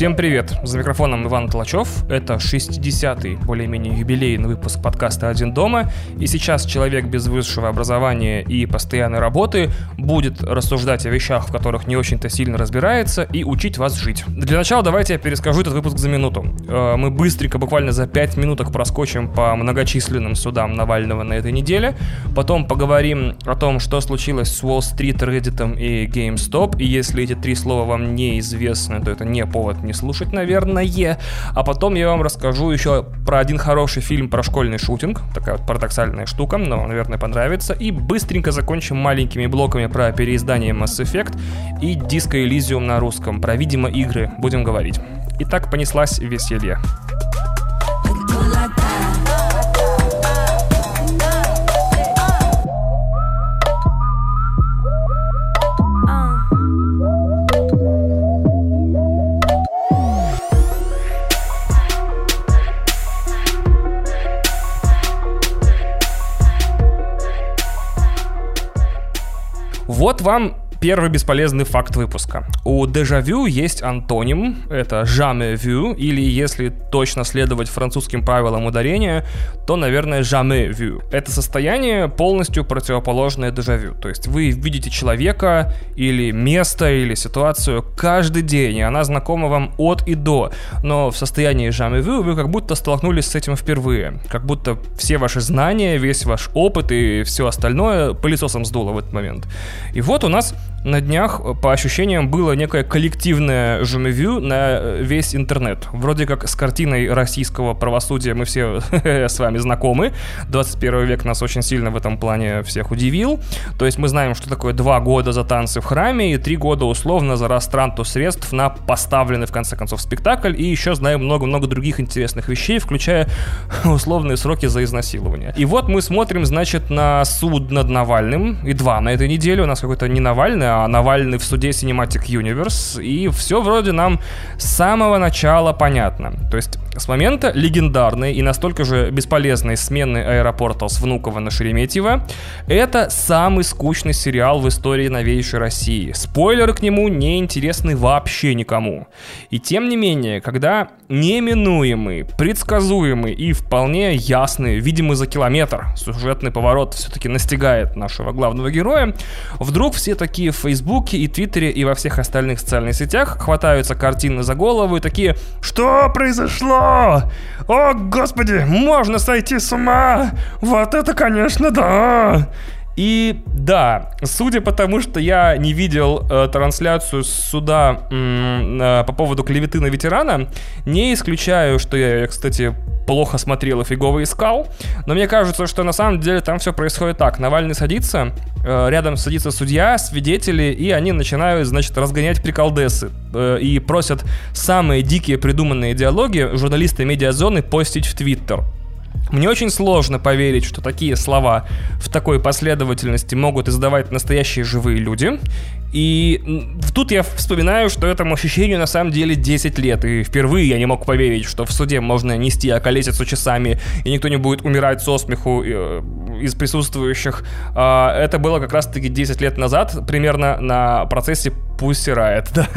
Всем привет! За микрофоном Иван Толачев. Это 60-й, более-менее юбилейный выпуск подкаста «Один дома». И сейчас человек без высшего образования и постоянной работы будет рассуждать о вещах, в которых не очень-то сильно разбирается, и учить вас жить. Для начала давайте я перескажу этот выпуск за минуту. Э, мы быстренько, буквально за 5 минуток проскочим по многочисленным судам Навального на этой неделе. Потом поговорим о том, что случилось с Wall Street, Reddit и GameStop. И если эти три слова вам неизвестны, то это не повод слушать, наверное. А потом я вам расскажу еще про один хороший фильм про школьный шутинг. Такая вот парадоксальная штука, но, наверное, понравится. И быстренько закончим маленькими блоками про переиздание Mass Effect и Disco Elysium на русском. Про, видимо, игры будем говорить. Итак, понеслась веселье. Вот вам Первый бесполезный факт выпуска. У дежавю есть антоним, это jamais vu, или если точно следовать французским правилам ударения, то, наверное, jamais vu. Это состояние полностью противоположное дежавю. То есть вы видите человека или место, или ситуацию каждый день, и она знакома вам от и до. Но в состоянии jamais vu вы как будто столкнулись с этим впервые. Как будто все ваши знания, весь ваш опыт и все остальное пылесосом сдуло в этот момент. И вот у нас на днях, по ощущениям, было некое коллективное жумевю на э, весь интернет. Вроде как с картиной российского правосудия мы все с вами знакомы. 21 век нас очень сильно в этом плане всех удивил. То есть мы знаем, что такое два года за танцы в храме и три года условно за растранту средств на поставленный, в конце концов, спектакль. И еще знаем много-много других интересных вещей, включая условные сроки за изнасилование. И вот мы смотрим, значит, на суд над Навальным. И два на этой неделе. У нас какой-то не Навальный, Навальный в суде Cinematic Universe, и все вроде нам с самого начала понятно. То есть с момента легендарной и настолько же бесполезной смены аэропорта с Внуково на Шереметьево, это самый скучный сериал в истории новейшей России. Спойлеры к нему не интересны вообще никому. И тем не менее, когда неминуемый, предсказуемый и вполне ясный, видимый за километр, сюжетный поворот все-таки настигает нашего главного героя, вдруг все такие Фейсбуке и Твиттере и во всех остальных социальных сетях хватаются картины за голову и такие «Что произошло? О, господи, можно сойти с ума! Вот это, конечно, да!» И да, судя по тому, что я не видел э, трансляцию суда э, по поводу клеветы на ветерана, не исключаю, что я, кстати, плохо смотрел и фигово искал, но мне кажется, что на самом деле там все происходит так. Навальный садится, э, рядом садится судья, свидетели, и они начинают, значит, разгонять приколдесы э, и просят самые дикие придуманные диалоги журналисты медиазоны постить в Твиттер. Мне очень сложно поверить, что такие слова в такой последовательности могут издавать настоящие живые люди. И тут я вспоминаю, что этому ощущению на самом деле 10 лет. И впервые я не мог поверить, что в суде можно нести околесицу часами, и никто не будет умирать со смеху э, из присутствующих. А, это было как раз-таки 10 лет назад, примерно на процессе Pussy Riot, да.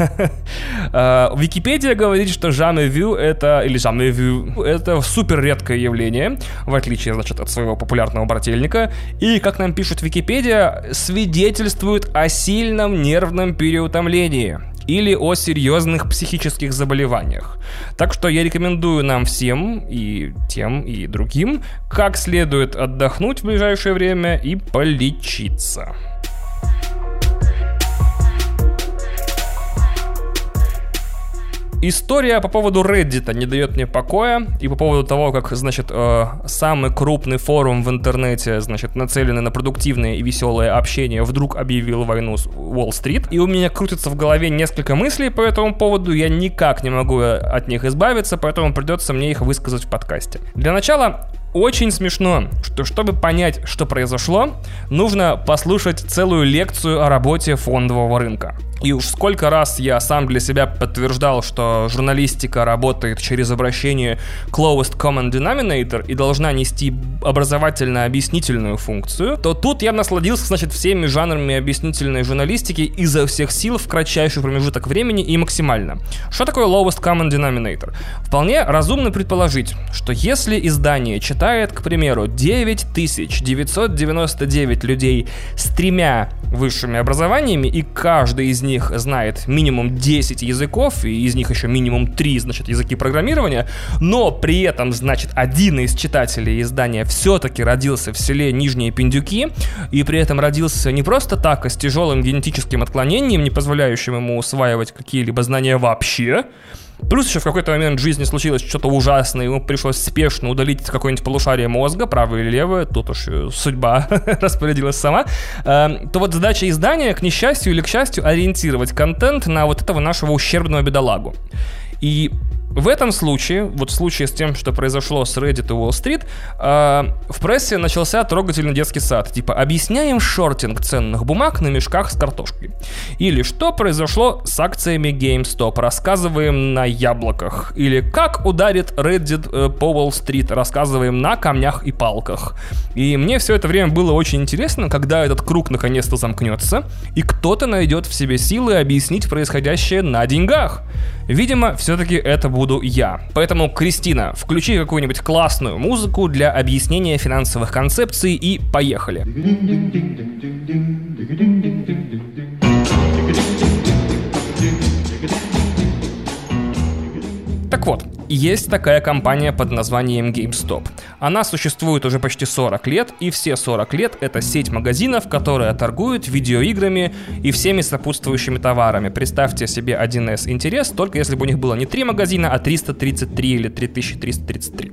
А, Википедия говорит, что jamais vu это, или jamais vu, это супер редкое явление, в отличие, значит, от своего популярного брательника. И, как нам пишет Википедия, свидетельствует о сильном нервном переутомлении или о серьезных психических заболеваниях. Так что я рекомендую нам всем, и тем, и другим, как следует отдохнуть в ближайшее время и полечиться. История по поводу Reddit не дает мне покоя. И по поводу того, как, значит, э, самый крупный форум в интернете, значит, нацеленный на продуктивное и веселое общение, вдруг объявил войну с Уолл-стрит. И у меня крутится в голове несколько мыслей по этому поводу. Я никак не могу от них избавиться, поэтому придется мне их высказать в подкасте. Для начала очень смешно, что чтобы понять, что произошло, нужно послушать целую лекцию о работе фондового рынка. И уж сколько раз я сам для себя подтверждал, что журналистика работает через обращение Closed Common Denominator и должна нести образовательно-объяснительную функцию, то тут я насладился, значит, всеми жанрами объяснительной журналистики изо всех сил в кратчайший промежуток времени и максимально. Что такое Lowest Common Denominator? Вполне разумно предположить, что если издание читает, к примеру, 9999 людей с тремя высшими образованиями, и каждый из них знает минимум 10 языков, и из них еще минимум 3, значит, языки программирования, но при этом, значит, один из читателей издания все-таки родился в селе Нижние Пиндюки, и при этом родился не просто так, а с тяжелым генетическим отклонением, не позволяющим ему усваивать какие-либо знания вообще, Плюс еще в какой-то момент в жизни случилось что-то ужасное, ему пришлось спешно удалить какое-нибудь полушарие мозга, правое или левое, тут уж э, судьба распорядилась сама, эм, то вот задача издания, к несчастью или к счастью, ориентировать контент на вот этого нашего ущербного бедолагу. И в этом случае, вот в случае с тем, что произошло с Reddit и Wall Street, э, в прессе начался трогательный детский сад. Типа, объясняем шортинг ценных бумаг на мешках с картошкой. Или что произошло с акциями GameStop, рассказываем на яблоках. Или как ударит Reddit э, по Wall Street, рассказываем на камнях и палках. И мне все это время было очень интересно, когда этот круг наконец-то замкнется, и кто-то найдет в себе силы объяснить происходящее на деньгах. Видимо, все-таки это буду я. Поэтому, Кристина, включи какую-нибудь классную музыку для объяснения финансовых концепций и поехали. Так вот, есть такая компания под названием GameStop. Она существует уже почти 40 лет, и все 40 лет это сеть магазинов, которая торгует видеоиграми и всеми сопутствующими товарами. Представьте себе 1С интерес, только если бы у них было не 3 магазина, а 333 или 3333.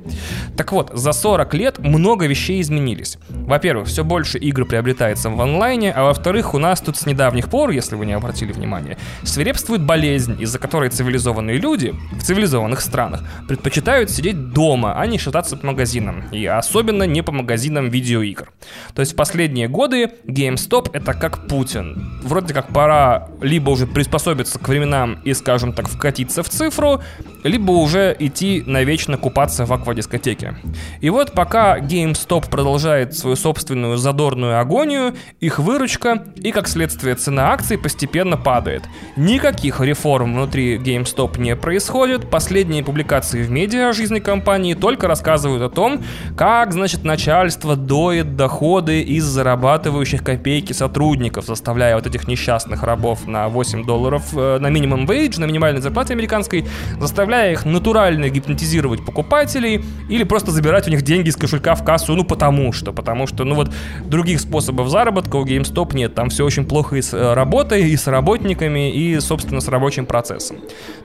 Так вот, за 40 лет много вещей изменились. Во-первых, все больше игр приобретается в онлайне, а во-вторых, у нас тут с недавних пор, если вы не обратили внимания, свирепствует болезнь, из-за которой цивилизованные люди в цивилизованных странах предпочитают сидеть дома, а не шататься по магазинам. И особенно не по магазинам видеоигр. То есть в последние годы GameStop это как Путин. Вроде как пора либо уже приспособиться к временам и, скажем так, вкатиться в цифру, либо уже идти навечно купаться в аквадискотеке. И вот пока GameStop продолжает свою собственную задорную агонию, их выручка и, как следствие, цена акций постепенно падает. Никаких реформ внутри GameStop не происходит, последние публикации в медиа о жизни компании только рассказывают о том, как, значит, начальство доит доходы из зарабатывающих копейки сотрудников, заставляя вот этих несчастных рабов на 8 долларов э, на минимум wage, на минимальной зарплате американской, заставляя их натурально гипнотизировать покупателей или просто забирать у них деньги из кошелька в кассу, ну потому что, потому что, ну вот других способов заработка у GameStop нет, там все очень плохо и с э, работой, и с работниками, и, собственно, с рабочим процессом.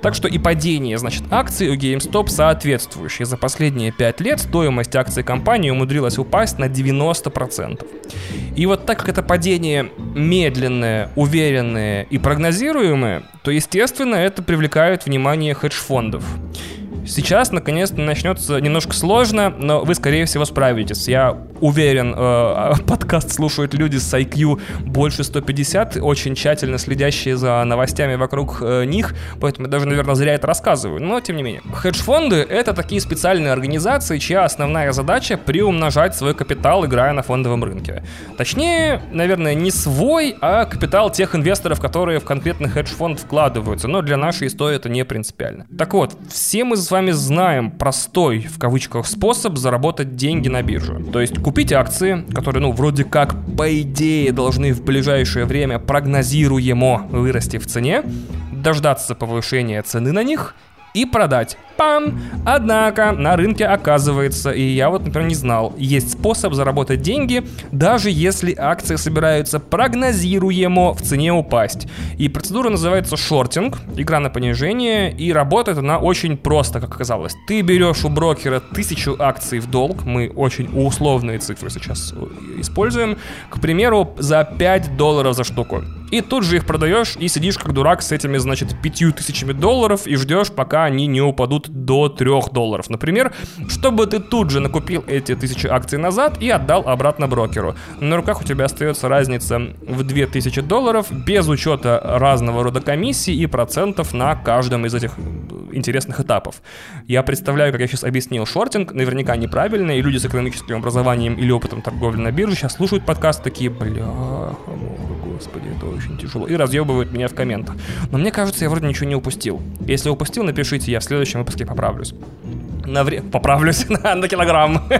Так что и падение, значит, акций у GameStop соответствующее. За последние 5 лет стоимость акций компании умудрилась упасть на 90%. И вот так как это падение медленное, уверенное и прогнозируемое, то, естественно, это привлекает внимание хедж-фондов. Сейчас, наконец-то, начнется немножко сложно, но вы, скорее всего, справитесь. Я уверен, э, подкаст слушают люди с IQ больше 150, очень тщательно следящие за новостями вокруг э, них, поэтому я даже, наверное, зря это рассказываю, но тем не менее. Хедж-фонды — это такие специальные организации, чья основная задача — приумножать свой капитал, играя на фондовом рынке. Точнее, наверное, не свой, а капитал тех инвесторов, которые в конкретный хедж-фонд вкладываются, но для нашей истории это не принципиально. Так вот, все мы с вами знаем простой, в кавычках, способ заработать деньги на бирже. То есть купить акции, которые, ну, вроде как, по идее, должны в ближайшее время прогнозируемо вырасти в цене, дождаться повышения цены на них и продать Пам! Однако на рынке оказывается, и я вот, например, не знал, есть способ заработать деньги, даже если акции собираются прогнозируемо в цене упасть. И процедура называется шортинг, игра на понижение, и работает она очень просто, как оказалось. Ты берешь у брокера тысячу акций в долг, мы очень условные цифры сейчас используем, к примеру, за 5 долларов за штуку. И тут же их продаешь и сидишь как дурак с этими, значит, пятью тысячами долларов и ждешь, пока они не упадут до 3 долларов. Например, чтобы ты тут же накупил эти тысячи акций назад и отдал обратно брокеру. На руках у тебя остается разница в 2000 долларов без учета разного рода комиссий и процентов на каждом из этих интересных этапов. Я представляю, как я сейчас объяснил шортинг, наверняка неправильно, и люди с экономическим образованием или опытом торговли на бирже сейчас слушают подкаст такие, бля, господи, это очень тяжело, и разъебывают меня в комментах. Но мне кажется, я вроде ничего не упустил. Если упустил, напишите, я в следующем выпуске поправлюсь на время... Поправлюсь на, на килограмм.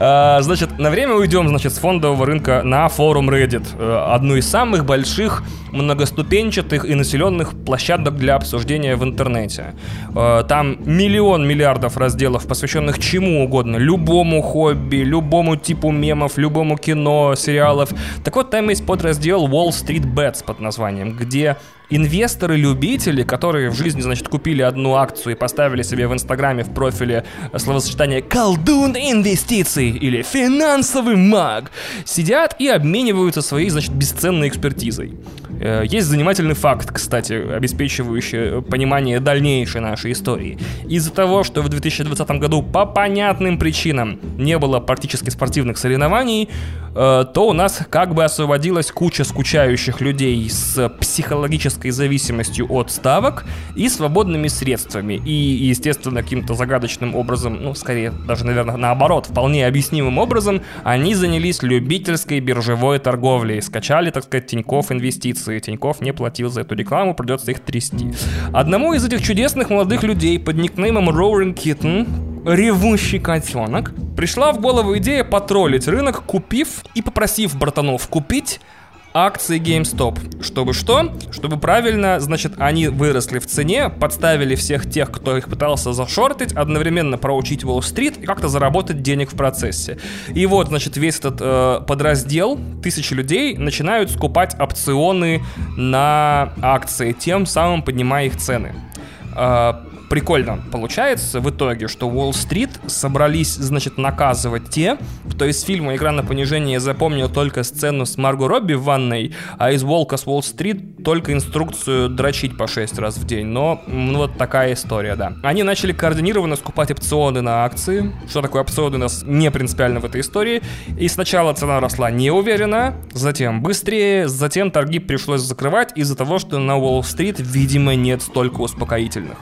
А, значит, на время уйдем, значит, с фондового рынка на форум Reddit. Э, одну из самых больших, многоступенчатых и населенных площадок для обсуждения в интернете. Э, там миллион миллиардов разделов, посвященных чему угодно. Любому хобби, любому типу мемов, любому кино, сериалов. Так вот, там есть подраздел Wall Street Bets под названием, где инвесторы-любители, которые в жизни, значит, купили одну акцию и поставили себе в Инстаграме в профиле словосочетание «колдун инвестиций» или «финансовый маг», сидят и обмениваются своей, значит, бесценной экспертизой. Э, есть занимательный факт, кстати, обеспечивающий понимание дальнейшей нашей истории. Из-за того, что в 2020 году по понятным причинам не было практически спортивных соревнований, э, то у нас как бы освободилась куча скучающих людей с психологической зависимостью от ставок и свободными средствами. И, естественно, каким-то загадочным образом, ну, скорее, даже, наверное, наоборот, вполне объяснимым образом, они занялись любительской биржевой торговлей, скачали, так сказать, Тинькофф инвестиции. Тинькофф не платил за эту рекламу, придется их трясти. Одному из этих чудесных молодых людей под никнеймом Roaring Kitten ревущий котенок, пришла в голову идея потроллить рынок, купив и попросив братанов купить акции GameStop. Чтобы что? Чтобы правильно, значит, они выросли в цене, подставили всех тех, кто их пытался зашортить, одновременно проучить Уолл-стрит и как-то заработать денег в процессе. И вот, значит, весь этот э, подраздел, тысячи людей начинают скупать опционы на акции, тем самым поднимая их цены. Э, прикольно получается в итоге, что Уолл-стрит собрались, значит, наказывать те, кто из фильма «Игра на понижение» запомнил только сцену с Марго Робби в ванной, а из «Волка с Уолл-стрит» только инструкцию дрочить по 6 раз в день. Но ну, вот такая история, да. Они начали координированно скупать опционы на акции. Что такое опционы у нас не принципиально в этой истории. И сначала цена росла неуверенно, затем быстрее, затем торги пришлось закрывать из-за того, что на Уолл-стрит, видимо, нет столько успокоительных.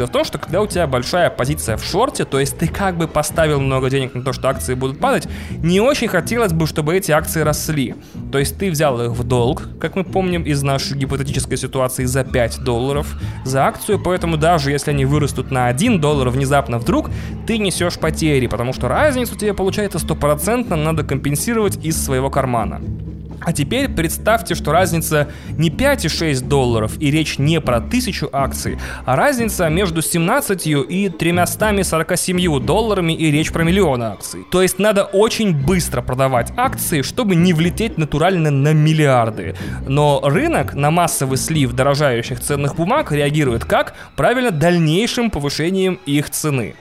Дело в том, что когда у тебя большая позиция в шорте, то есть ты как бы поставил много денег на то, что акции будут падать, не очень хотелось бы, чтобы эти акции росли. То есть ты взял их в долг, как мы помним из нашей гипотетической ситуации, за 5 долларов за акцию, поэтому даже если они вырастут на 1 доллар внезапно вдруг, ты несешь потери, потому что разницу тебе получается стопроцентно надо компенсировать из своего кармана. А теперь представьте, что разница не 5,6 долларов, и речь не про тысячу акций, а разница между 17 и 347 долларами, и речь про миллион акций. То есть надо очень быстро продавать акции, чтобы не влететь натурально на миллиарды. Но рынок на массовый слив дорожающих ценных бумаг реагирует как? Правильно, дальнейшим повышением их цены.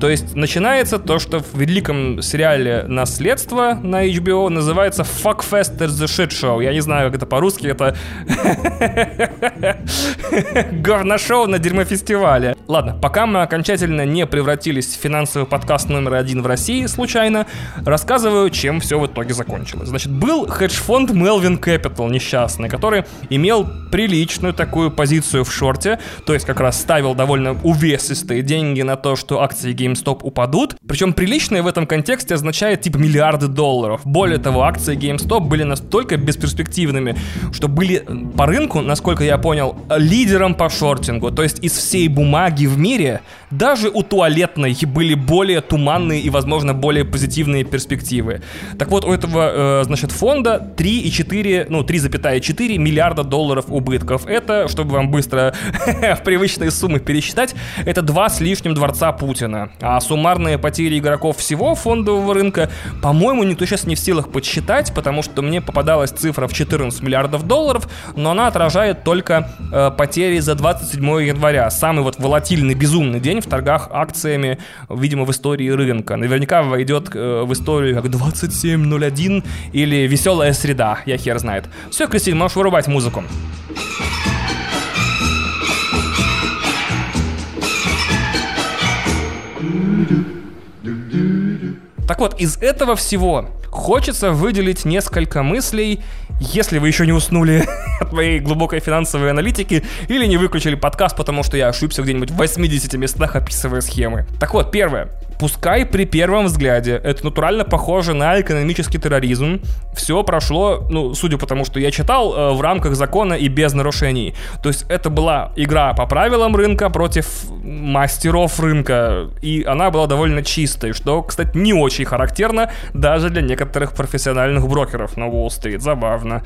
То есть начинается то, что в великом сериале «Наследство» на HBO называется «Fuck Fest the Shit Show». Я не знаю, как это по-русски, это говношоу на дерьмофестивале. Ладно, пока мы окончательно не превратились в финансовый подкаст номер один в России случайно, рассказываю, чем все в итоге закончилось. Значит, был хедж-фонд Melvin Capital несчастный, который имел приличную такую позицию в шорте, то есть как раз ставил довольно увесистые деньги на то, что акции акции GameStop упадут. Причем приличные в этом контексте означает типа миллиарды долларов. Более того, акции GameStop были настолько бесперспективными, что были по рынку, насколько я понял, лидером по шортингу. То есть из всей бумаги в мире даже у туалетной были более туманные и, возможно, более позитивные перспективы. Так вот, у этого, э, значит, фонда 3,4, ну, 3,4 миллиарда долларов убытков. Это, чтобы вам быстро в привычные суммы пересчитать, это два с лишним дворца Путина. А суммарные потери игроков всего фондового рынка, по-моему, никто сейчас не в силах подсчитать, потому что мне попадалась цифра в 14 миллиардов долларов, но она отражает только э, потери за 27 января. Самый вот волатильный, безумный день в торгах акциями, видимо, в истории рынка. Наверняка войдет э, в историю как 27.01 или веселая среда, я хер знает. Все, Кристин, можешь вырубать музыку. Так вот, из этого всего хочется выделить несколько мыслей, если вы еще не уснули от моей глубокой финансовой аналитики или не выключили подкаст, потому что я ошибся где-нибудь в 80 местах, описывая схемы. Так вот, первое. Пускай при первом взгляде это натурально похоже на экономический терроризм. Все прошло, ну, судя по тому, что я читал, э, в рамках закона и без нарушений. То есть это была игра по правилам рынка против мастеров рынка. И она была довольно чистой, что, кстати, не очень характерно даже для некоторых профессиональных брокеров на Уолл-стрит. Забавно.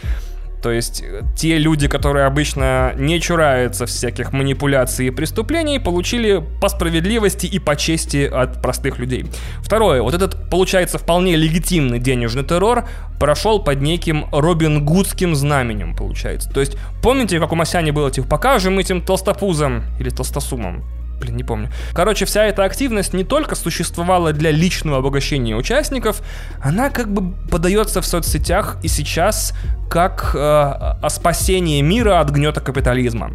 То есть э, те люди, которые обычно не чураются всяких манипуляций и преступлений, получили по справедливости и по чести от простых людей. Второе, вот этот, получается, вполне легитимный денежный террор прошел под неким Робин Гудским знаменем, получается. То есть, помните, как у Масяни было, типа, покажем этим толстопузам или толстосумам? Блин, не помню. Короче, вся эта активность не только существовала для личного обогащения участников, она как бы подается в соцсетях и сейчас как э, о спасении мира от гнета капитализма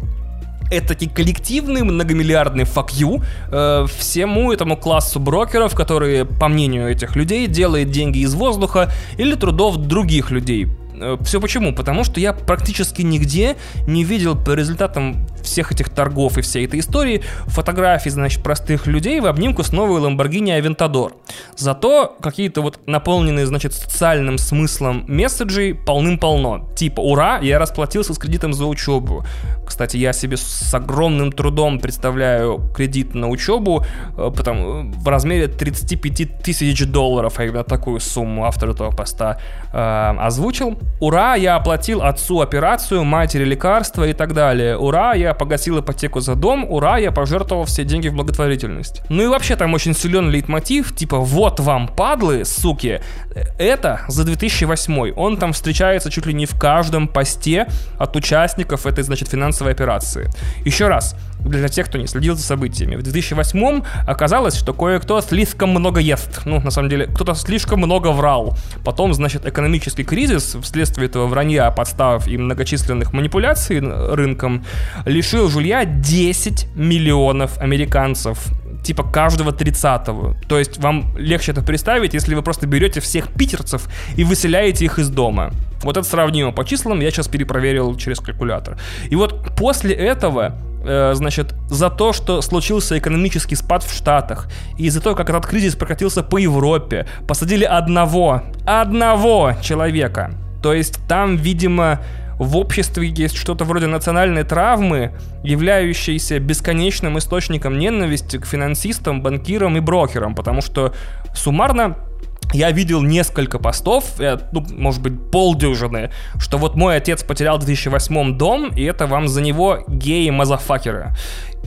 это коллективный многомиллиардный fuck you э, всему этому классу брокеров, которые, по мнению этих людей, делают деньги из воздуха или трудов других людей. Э, Все почему? Потому что я практически нигде не видел по результатам всех этих торгов и всей этой истории фотографий, значит, простых людей в обнимку с новой Lamborghini Aventador. Зато какие-то вот наполненные, значит, социальным смыслом месседжи полным-полно. Типа, ура, я расплатился с кредитом за учебу. Кстати, я себе с огромным трудом представляю кредит на учебу э, потому, в размере 35 тысяч долларов, а именно такую сумму автор этого поста э, озвучил. Ура, я оплатил отцу операцию, матери лекарства и так далее. Ура, я погасил ипотеку за дом. Ура, я пожертвовал все деньги в благотворительность. Ну и вообще там очень силен лейтмотив, типа вот вам падлы, суки. Это за 2008. Он там встречается чуть ли не в каждом посте от участников этой, значит, финансовой операции. Еще раз, для тех, кто не следил за событиями. В 2008 оказалось, что кое-кто слишком много ест. Ну, на самом деле, кто-то слишком много врал. Потом, значит, экономический кризис вследствие этого вранья, подстав и многочисленных манипуляций рынком лишил жулья 10 миллионов американцев типа каждого 30-го. То есть вам легче это представить, если вы просто берете всех питерцев и выселяете их из дома. Вот это сравнимо по числам, я сейчас перепроверил через калькулятор. И вот после этого значит, за то, что случился экономический спад в Штатах, и за то, как этот кризис прокатился по Европе, посадили одного, одного человека. То есть там, видимо, в обществе есть что-то вроде национальной травмы, являющейся бесконечным источником ненависти к финансистам, банкирам и брокерам, потому что суммарно я видел несколько постов, ну, может быть, полдюжины, что вот мой отец потерял в 2008 дом, и это вам за него геи-мазафакеры.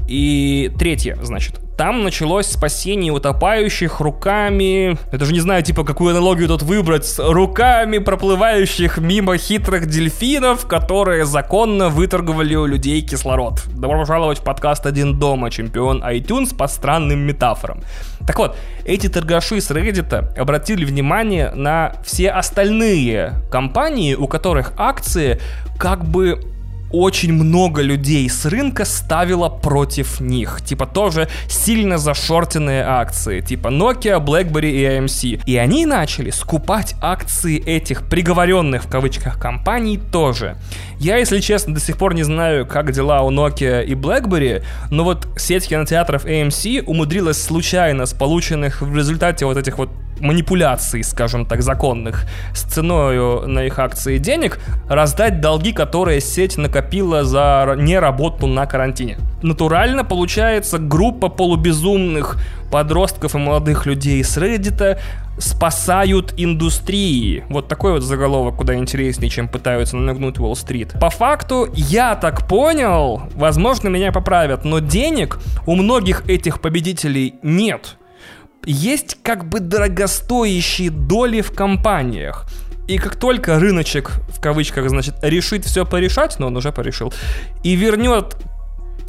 И третье, значит, там началось спасение утопающих руками... Я даже не знаю, типа, какую аналогию тут выбрать. С руками проплывающих мимо хитрых дельфинов, которые законно выторговали у людей кислород. Добро пожаловать в подкаст «Один дома», чемпион iTunes по странным метафорам. Так вот, эти торгаши с Reddit обратили внимание на все остальные компании, у которых акции как бы очень много людей с рынка ставило против них. Типа тоже сильно зашортенные акции. Типа Nokia, BlackBerry и AMC. И они начали скупать акции этих приговоренных в кавычках компаний тоже. Я, если честно, до сих пор не знаю, как дела у Nokia и BlackBerry, но вот сеть кинотеатров AMC умудрилась случайно с полученных в результате вот этих вот манипуляций, скажем так, законных с ценой на их акции денег, раздать долги, которые сеть накопила за неработу на карантине. Натурально получается группа полубезумных подростков и молодых людей с Reddit спасают индустрии. Вот такой вот заголовок куда интереснее, чем пытаются нагнуть Уолл-стрит. По факту, я так понял, возможно, меня поправят, но денег у многих этих победителей нет есть как бы дорогостоящие доли в компаниях. И как только рыночек, в кавычках, значит, решит все порешать, но он уже порешил, и вернет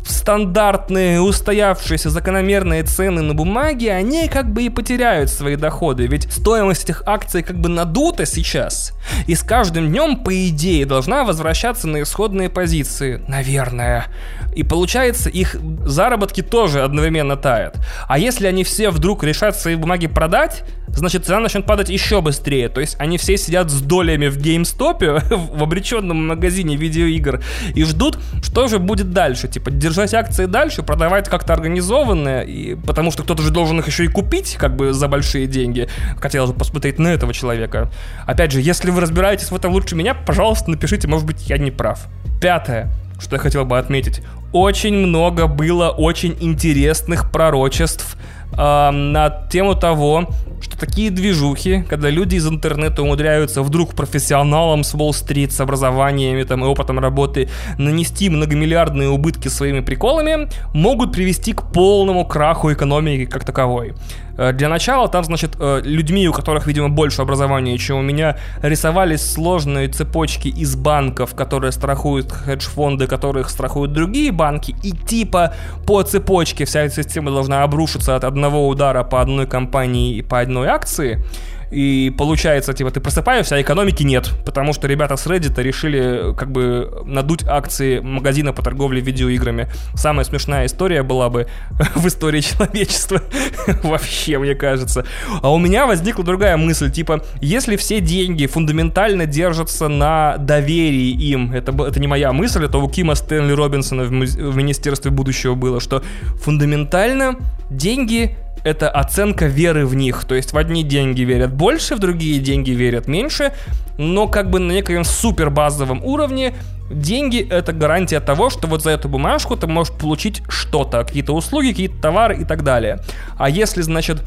стандартные, устоявшиеся, закономерные цены на бумаге, они как бы и потеряют свои доходы. Ведь стоимость этих акций как бы надута сейчас. И с каждым днем, по идее, должна возвращаться на исходные позиции. Наверное. И получается, их заработки тоже одновременно тают. А если они все вдруг решат свои бумаги продать, значит цена начнет падать еще быстрее. То есть они все сидят с долями в GameStop, в обреченном магазине видеоигр, и ждут, что же будет дальше. Типа, держать акции дальше, продавать как-то организованно, и, потому что кто-то же должен их еще и купить, как бы за большие деньги. Хотелось бы посмотреть на этого человека. Опять же, если вы разбираетесь в этом лучше меня, пожалуйста, напишите, может быть, я не прав. Пятое что я хотел бы отметить. Очень много было очень интересных пророчеств э, на тему того, что такие движухи, когда люди из интернета умудряются вдруг профессионалам с Уолл-стрит, с образованиями там, и опытом работы нанести многомиллиардные убытки своими приколами, могут привести к полному краху экономики как таковой. Э, для начала там, значит, э, людьми, у которых, видимо, больше образования, чем у меня, рисовались сложные цепочки из банков, которые страхуют хедж-фонды, которых страхуют другие банки, и типа по цепочке вся эта система должна обрушиться от одного удара по одной компании и по одной акции. И получается, типа, ты просыпаешься, а экономики нет, потому что ребята с Reddit решили как бы надуть акции магазина по торговле видеоиграми. Самая смешная история была бы в истории человечества. Вообще, мне кажется. А у меня возникла другая мысль, типа, если все деньги фундаментально держатся на доверии им, это, это не моя мысль, это у Кима Стэнли Робинсона в, в Министерстве будущего было, что фундаментально деньги это оценка веры в них. То есть в одни деньги верят больше, в другие деньги верят меньше, но как бы на некоем супер базовом уровне деньги это гарантия того, что вот за эту бумажку ты можешь получить что-то, какие-то услуги, какие-то товары и так далее. А если, значит,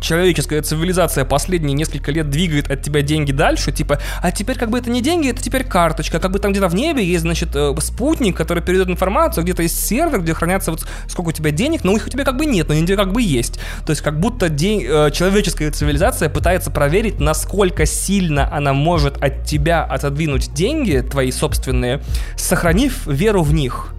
человеческая цивилизация последние несколько лет двигает от тебя деньги дальше, типа, а теперь как бы это не деньги, это теперь карточка, как бы там где-то в небе есть, значит, э, спутник, который передает информацию, где-то есть сервер, где хранятся вот сколько у тебя денег, но их у тебя как бы нет, но они у тебя как бы есть. То есть как будто день, э, человеческая цивилизация пытается проверить, насколько сильно она может от тебя отодвинуть деньги, твои собственные, сохранив веру в них.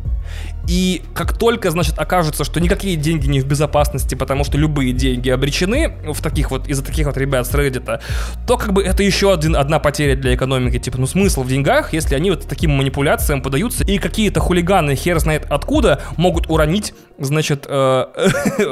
И как только, значит, окажется, что никакие деньги не в безопасности, потому что любые деньги обречены в таких вот, из-за таких вот ребят с Reddit, то как бы это еще один, одна потеря для экономики. Типа, ну смысл в деньгах, если они вот таким манипуляциям подаются, и какие-то хулиганы, хер знает откуда, могут уронить, значит, э,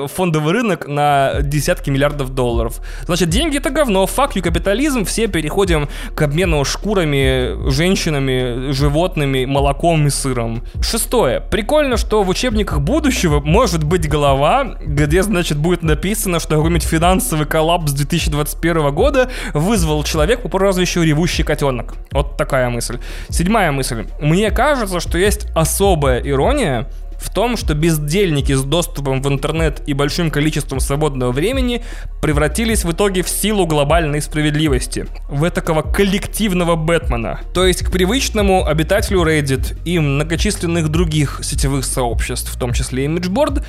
фондовый рынок на десятки миллиардов долларов. Значит, деньги это говно, фак you капитализм, все переходим к обмену шкурами, женщинами, животными, молоком и сыром. Шестое. Прикольно прикольно, что в учебниках будущего может быть голова, где, значит, будет написано, что какой-нибудь финансовый коллапс 2021 года вызвал человек по прозвищу «Ревущий котенок». Вот такая мысль. Седьмая мысль. Мне кажется, что есть особая ирония в том, что бездельники с доступом в интернет и большим количеством свободного времени превратились в итоге в силу глобальной справедливости, в такого коллективного Бэтмена. То есть к привычному обитателю Reddit и многочисленных других сетевых сообществ, в том числе Imageboard,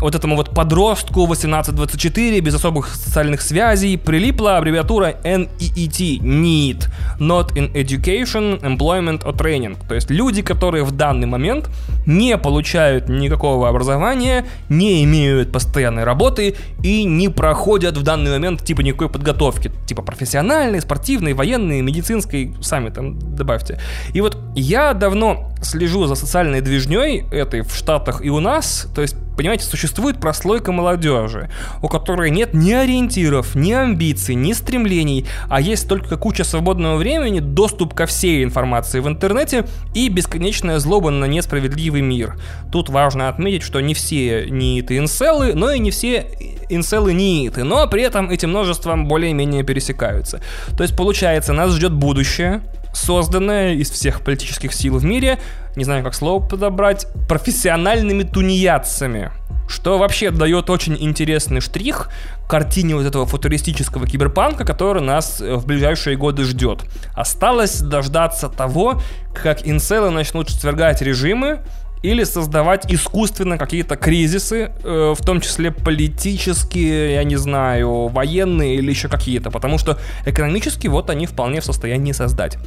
вот этому вот подростку 1824 без особых социальных связей прилипла аббревиатура NEET, NEET, Not in Education, Employment or Training. То есть люди, которые в данный момент не получают никакого образования, не имеют постоянной работы и не проходят в данный момент типа никакой подготовки, типа профессиональной, спортивной, военной, медицинской, сами там добавьте. И вот я давно слежу за социальной движней этой в Штатах и у нас, то есть понимаете, существует прослойка молодежи, у которой нет ни ориентиров, ни амбиций, ни стремлений, а есть только куча свободного времени, доступ ко всей информации в интернете и бесконечная злоба на несправедливый мир. Тут важно отметить, что не все нииты инселы, но и не все инселы нииты, но при этом эти множества более-менее пересекаются. То есть получается, нас ждет будущее, созданное из всех политических сил в мире, не знаю, как слово подобрать, профессиональными тунеядцами. Что вообще дает очень интересный штрих картине вот этого футуристического киберпанка, который нас э, в ближайшие годы ждет. Осталось дождаться того, как инселы начнут свергать режимы, или создавать искусственно какие-то кризисы, э, в том числе политические, я не знаю, военные или еще какие-то, потому что экономически вот они вполне в состоянии создать.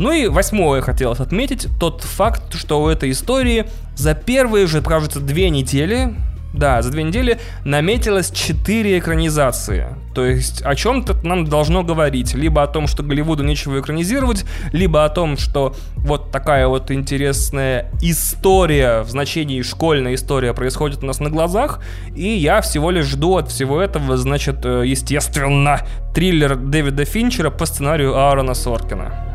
Ну и восьмое хотелось отметить, тот факт, что у этой истории за первые же, кажется, две недели да, за две недели наметилось четыре экранизации. То есть о чем-то нам должно говорить. Либо о том, что Голливуду нечего экранизировать, либо о том, что вот такая вот интересная история, в значении школьная история происходит у нас на глазах. И я всего лишь жду от всего этого, значит, э, естественно, триллер Дэвида Финчера по сценарию Аарона Соркина.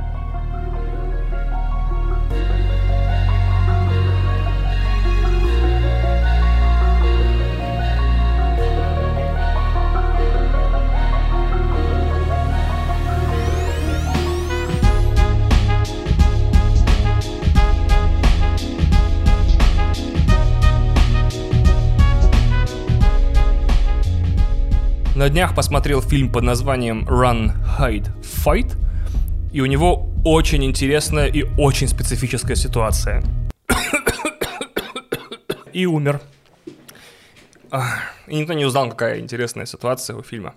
На днях посмотрел фильм под названием Run, Hide, Fight, и у него очень интересная и очень специфическая ситуация. и умер. И никто не узнал, какая интересная ситуация у фильма.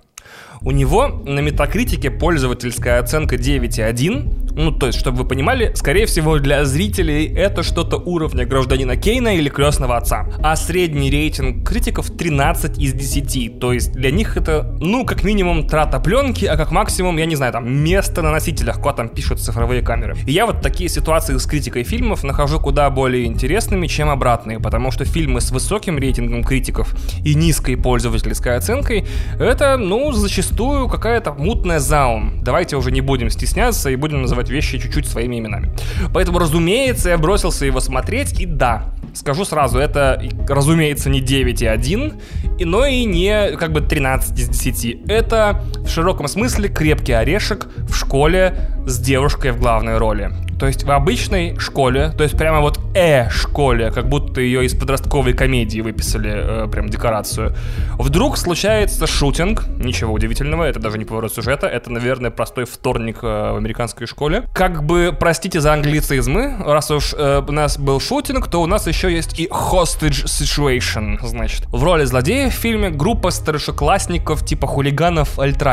У него на метакритике пользовательская оценка 9,1. Ну, то есть, чтобы вы понимали, скорее всего, для зрителей это что-то уровня гражданина Кейна или крестного отца. А средний рейтинг критиков 13 из 10. То есть, для них это, ну, как минимум, трата пленки, а как максимум, я не знаю, там, место на носителях, куда там пишут цифровые камеры. И я вот такие ситуации с критикой фильмов нахожу куда более интересными, чем обратные, потому что фильмы с высоким рейтингом критиков и низкой пользовательской оценкой, это, ну, зачастую какая-то мутная заум. Давайте уже не будем стесняться и будем называть вещи чуть-чуть своими именами. Поэтому, разумеется, я бросился его смотреть, и да, скажу сразу, это, разумеется, не 9,1, но и не как бы 13 из 10. Это в широком смысле крепкий орешек в школе с девушкой в главной роли. То есть в обычной школе, то есть прямо вот э-школе, как будто ее из подростковой комедии выписали, э, прям декорацию, вдруг случается шутинг, ничего удивительного, это даже не поворот сюжета, это, наверное, простой вторник э, в американской школе. Как бы, простите за англицизмы, раз уж э, у нас был шутинг, то у нас еще есть и hostage situation, значит. В роли злодея в фильме группа старшеклассников типа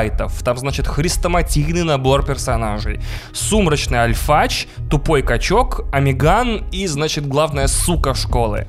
хулиганов-альтрайтов. Там, значит, хрестоматийный набор персонажей. Сумрачный альфач, тупой качок, амиган и, значит, главная сука школы.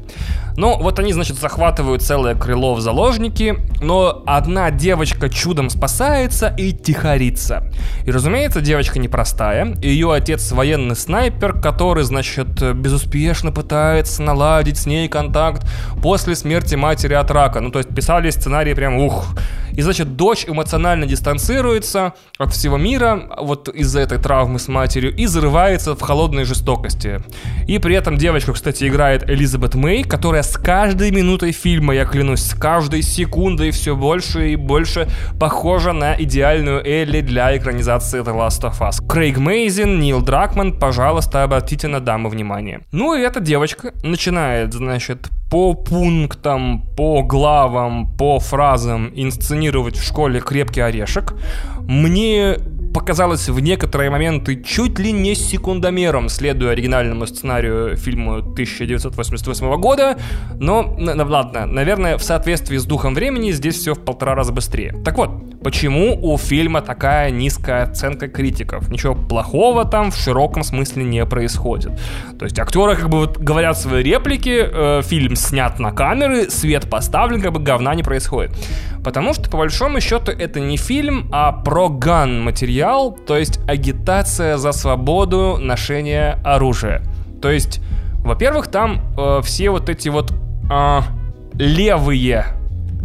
Ну, вот они, значит, захватывают целое крыло в заложники, но одна девочка чудом спасается и тихорится. И, разумеется, девочка непростая. Ее отец военный снайпер, который, значит, безуспешно пытается наладить с ней контакт после смерти матери от рака. Ну, то есть писали сценарии прям ух. И, значит, дочь эмоционально дистанцируется от всего мира, вот из-за этой травмы с матерью, и зарывается в холодной жестокости. И при этом девочка, кстати, играет Элизабет Мэй, которая с каждой минутой фильма, я клянусь, с каждой секундой все больше и больше похожа на идеальную Элли для экранизации The Last of Us. Крейг Мейзин, Нил Дракман, пожалуйста, обратите на дамы внимание. Ну и эта девочка начинает, значит, по пунктам, по главам, по фразам инсценировать в школе крепкий орешек. Мне показалось в некоторые моменты чуть ли не секундомером, следуя оригинальному сценарию фильма 1988 года, но, ладно, наверное, в соответствии с духом времени здесь все в полтора раза быстрее. Так вот, почему у фильма такая низкая оценка критиков? Ничего плохого там в широком смысле не происходит. То есть актеры как бы вот говорят свои реплики, э, фильм снят на камеры, свет поставлен, как бы говна не происходит. Потому что, по большому счету, это не фильм, а проган материал, то есть агитация за свободу ношения оружия. То есть, во-первых, там э, все вот эти вот э, левые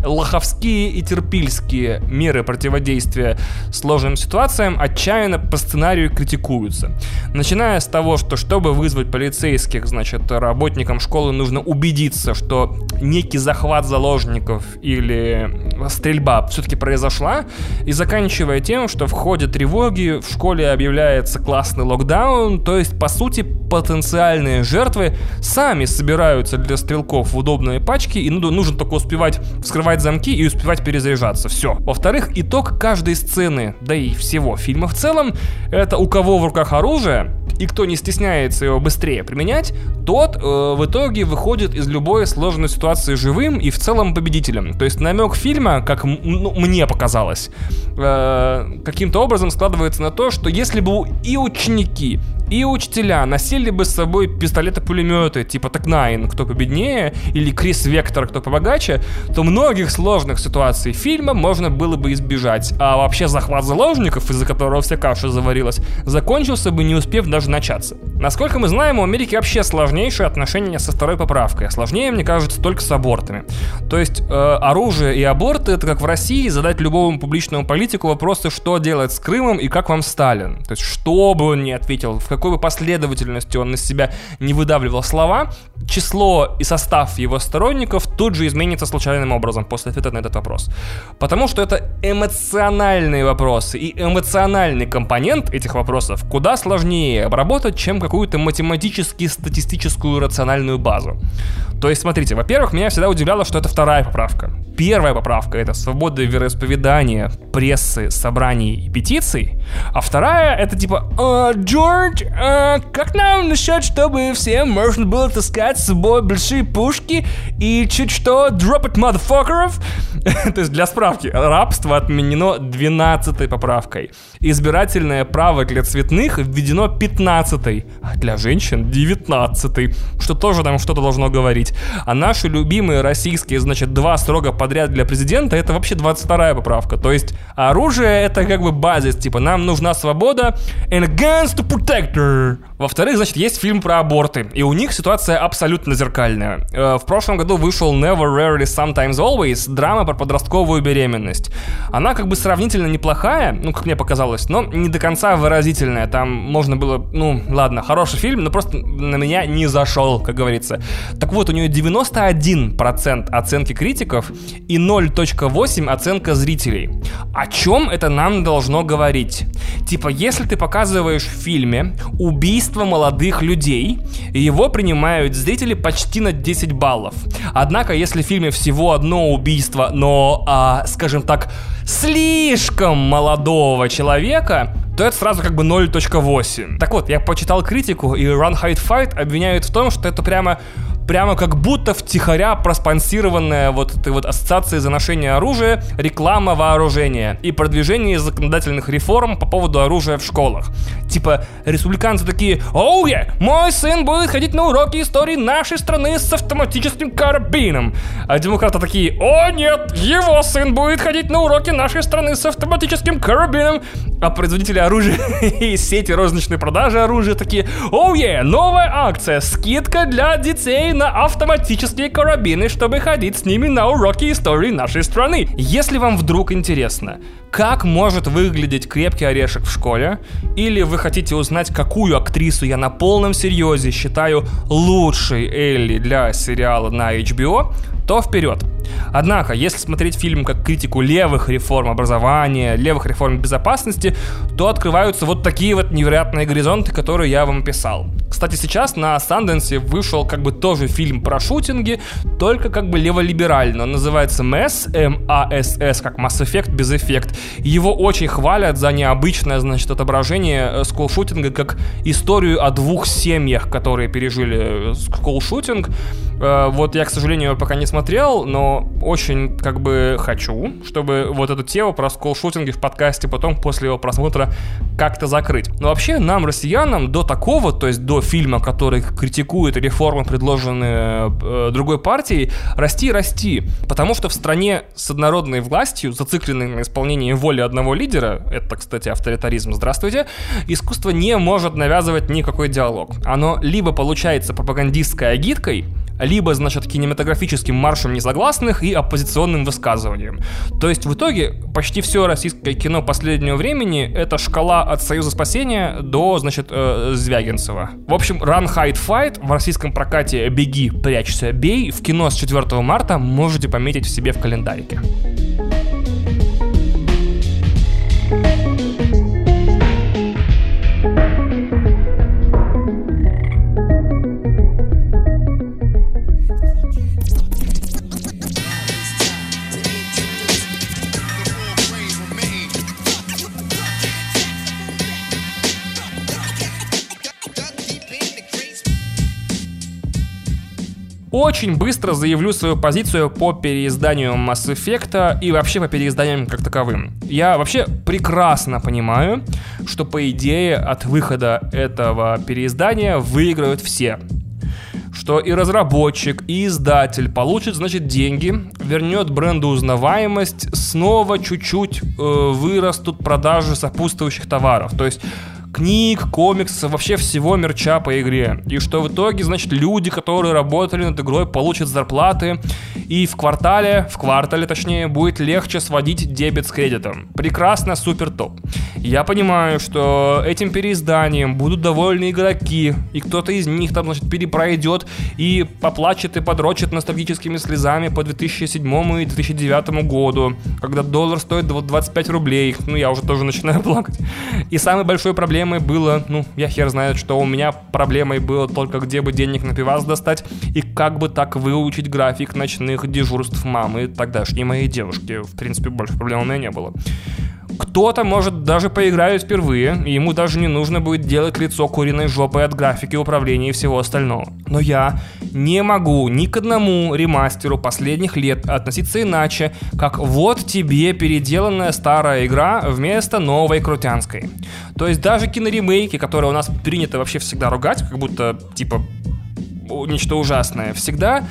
лоховские и терпильские меры противодействия сложным ситуациям отчаянно по сценарию критикуются. Начиная с того, что чтобы вызвать полицейских, значит, работникам школы нужно убедиться, что некий захват заложников или стрельба все-таки произошла, и заканчивая тем, что в ходе тревоги в школе объявляется классный локдаун, то есть, по сути, потенциальные жертвы сами собираются для стрелков в удобные пачки, и нужно только успевать вскрывать открывать замки и успевать перезаряжаться. Все. Во-вторых, итог каждой сцены, да и всего фильма в целом, это у кого в руках оружие и кто не стесняется его быстрее применять, тот э, в итоге выходит из любой сложной ситуации живым и в целом победителем. То есть намек фильма, как ну, мне показалось, э, каким-то образом складывается на то, что если бы и ученики, и учителя носили бы с собой пистолеты-пулеметы, типа Так-9, кто победнее, или Крис Вектор, кто побогаче, то многих сложных ситуаций фильма можно было бы избежать. А вообще захват заложников, из-за которого вся каша заварилась, закончился бы не успев даже начаться. Насколько мы знаем, у Америки вообще сложнейшие отношения со второй поправкой. Сложнее, мне кажется, только с абортами. То есть э, оружие и аборты, это как в России задать любому публичному политику вопросы, что делать с Крымом и как вам Сталин. То есть что бы он ни ответил, в какой бы последовательности он из себя не выдавливал слова, число и состав его сторонников тут же изменится случайным образом после ответа на этот вопрос. Потому что это эмоциональные вопросы, и эмоциональный компонент этих вопросов куда сложнее обработать, чем какую-то математически статистическую рациональную базу. То есть, смотрите, во-первых, меня всегда удивляло, что это вторая поправка. Первая поправка — это свобода вероисповедания, прессы, собраний и петиций. А вторая — это типа «А, «Джордж, а как нам насчет, чтобы всем можно было таскать с собой большие пушки и чуть что drop it, motherfuckers?» То есть, для справки, рабство отменено 12 поправкой. Избирательное право для цветных введено 15 а для женщин 19 что тоже нам что-то должно говорить. А наши любимые российские, значит, два срока подряд для президента, это вообще 22 поправка. То есть оружие это как бы базис, типа нам нужна свобода and against the after Во-вторых, значит, есть фильм про аборты, и у них ситуация абсолютно зеркальная. Э, в прошлом году вышел Never, Rarely, Sometimes, Always, драма про подростковую беременность. Она как бы сравнительно неплохая, ну, как мне показалось, но не до конца выразительная. Там можно было, ну, ладно, хороший фильм, но просто на меня не зашел, как говорится. Так вот, у нее 91% оценки критиков и 0.8 оценка зрителей. О чем это нам должно говорить? Типа, если ты показываешь в фильме убийство молодых людей, его принимают зрители почти на 10 баллов. Однако, если в фильме всего одно убийство, но, а, скажем так, слишком молодого человека, то это сразу как бы 0.8. Так вот, я почитал критику, и Run Hide Fight обвиняют в том, что это прямо прямо как будто втихаря проспонсированная вот этой вот ассоциацией за ношение оружия реклама вооружения и продвижение законодательных реформ по поводу оружия в школах. Типа, республиканцы такие, оу, yeah, мой сын будет ходить на уроки истории нашей страны с автоматическим карабином. А демократы такие, о нет, его сын будет ходить на уроки нашей страны с автоматическим карабином. А производители оружия и сети розничной продажи оружия такие, оу, yeah, новая акция, скидка для детей на автоматические карабины, чтобы ходить с ними на уроки истории нашей страны. Если вам вдруг интересно, как может выглядеть крепкий орешек в школе, или вы хотите узнать, какую актрису я на полном серьезе считаю лучшей Элли для сериала на HBO, то вперед. Однако, если смотреть фильм как критику левых реформ образования, левых реформ безопасности, то открываются вот такие вот невероятные горизонты, которые я вам писал. Кстати, сейчас на Санденсе вышел как бы тоже фильм про шутинги, только как бы леволиберально. Он называется МЭС, М-А-С-С, как Mass Effect без эффект. Его очень хвалят за необычное, значит, отображение скулшутинга как историю о двух семьях, которые пережили скулшутинг. Э, вот я, к сожалению, пока не смотрел, но очень как бы хочу, чтобы вот эту тему про скулшутинги в подкасте потом после его просмотра как-то закрыть. Но вообще нам, россиянам, до такого, то есть до фильма, который критикует реформы, предложенные э, другой партией, расти и расти. Потому что в стране с однородной властью, зацикленной на исполнении воли одного лидера, это, кстати, авторитаризм, здравствуйте, искусство не может навязывать никакой диалог. Оно либо получается пропагандистской агиткой, либо, значит, кинематографическим маршем несогласных и оппозиционным высказыванием. То есть в итоге почти все российское кино последнего времени это шкала от Союза спасения до, значит, э, Звягинцева. В общем, Run, Hide, Fight в российском прокате «Беги, прячься, бей» в кино с 4 марта можете пометить в себе в календарике. Очень быстро заявлю свою позицию по переизданию Mass Effect и вообще по переизданиям как таковым. Я вообще прекрасно понимаю, что по идее от выхода этого переиздания выиграют все что и разработчик, и издатель получит, значит, деньги, вернет бренду узнаваемость, снова чуть-чуть э, вырастут продажи сопутствующих товаров. То есть книг, комиксов, вообще всего мерча по игре. И что в итоге, значит, люди, которые работали над игрой, получат зарплаты, и в квартале, в квартале точнее, будет легче сводить дебет с кредитом. Прекрасно, супер топ. Я понимаю, что этим переизданием будут довольны игроки, и кто-то из них там, значит, перепройдет и поплачет и подрочит ностальгическими слезами по 2007 и 2009 году, когда доллар стоит 25 рублей. Ну, я уже тоже начинаю плакать. И самой большой проблемой проблемой было, ну, я хер знает, что у меня проблемой было только где бы денег на пивас достать и как бы так выучить график ночных дежурств мамы тогдашней моей девушки. В принципе, больше проблем у меня не было. Кто-то, может, даже поиграет впервые, и ему даже не нужно будет делать лицо куриной жопой от графики управления и всего остального. Но я не могу ни к одному ремастеру последних лет относиться иначе, как вот тебе переделанная старая игра вместо новой крутянской. То есть даже киноремейки, которые у нас принято вообще всегда ругать, как будто, типа, нечто ужасное, всегда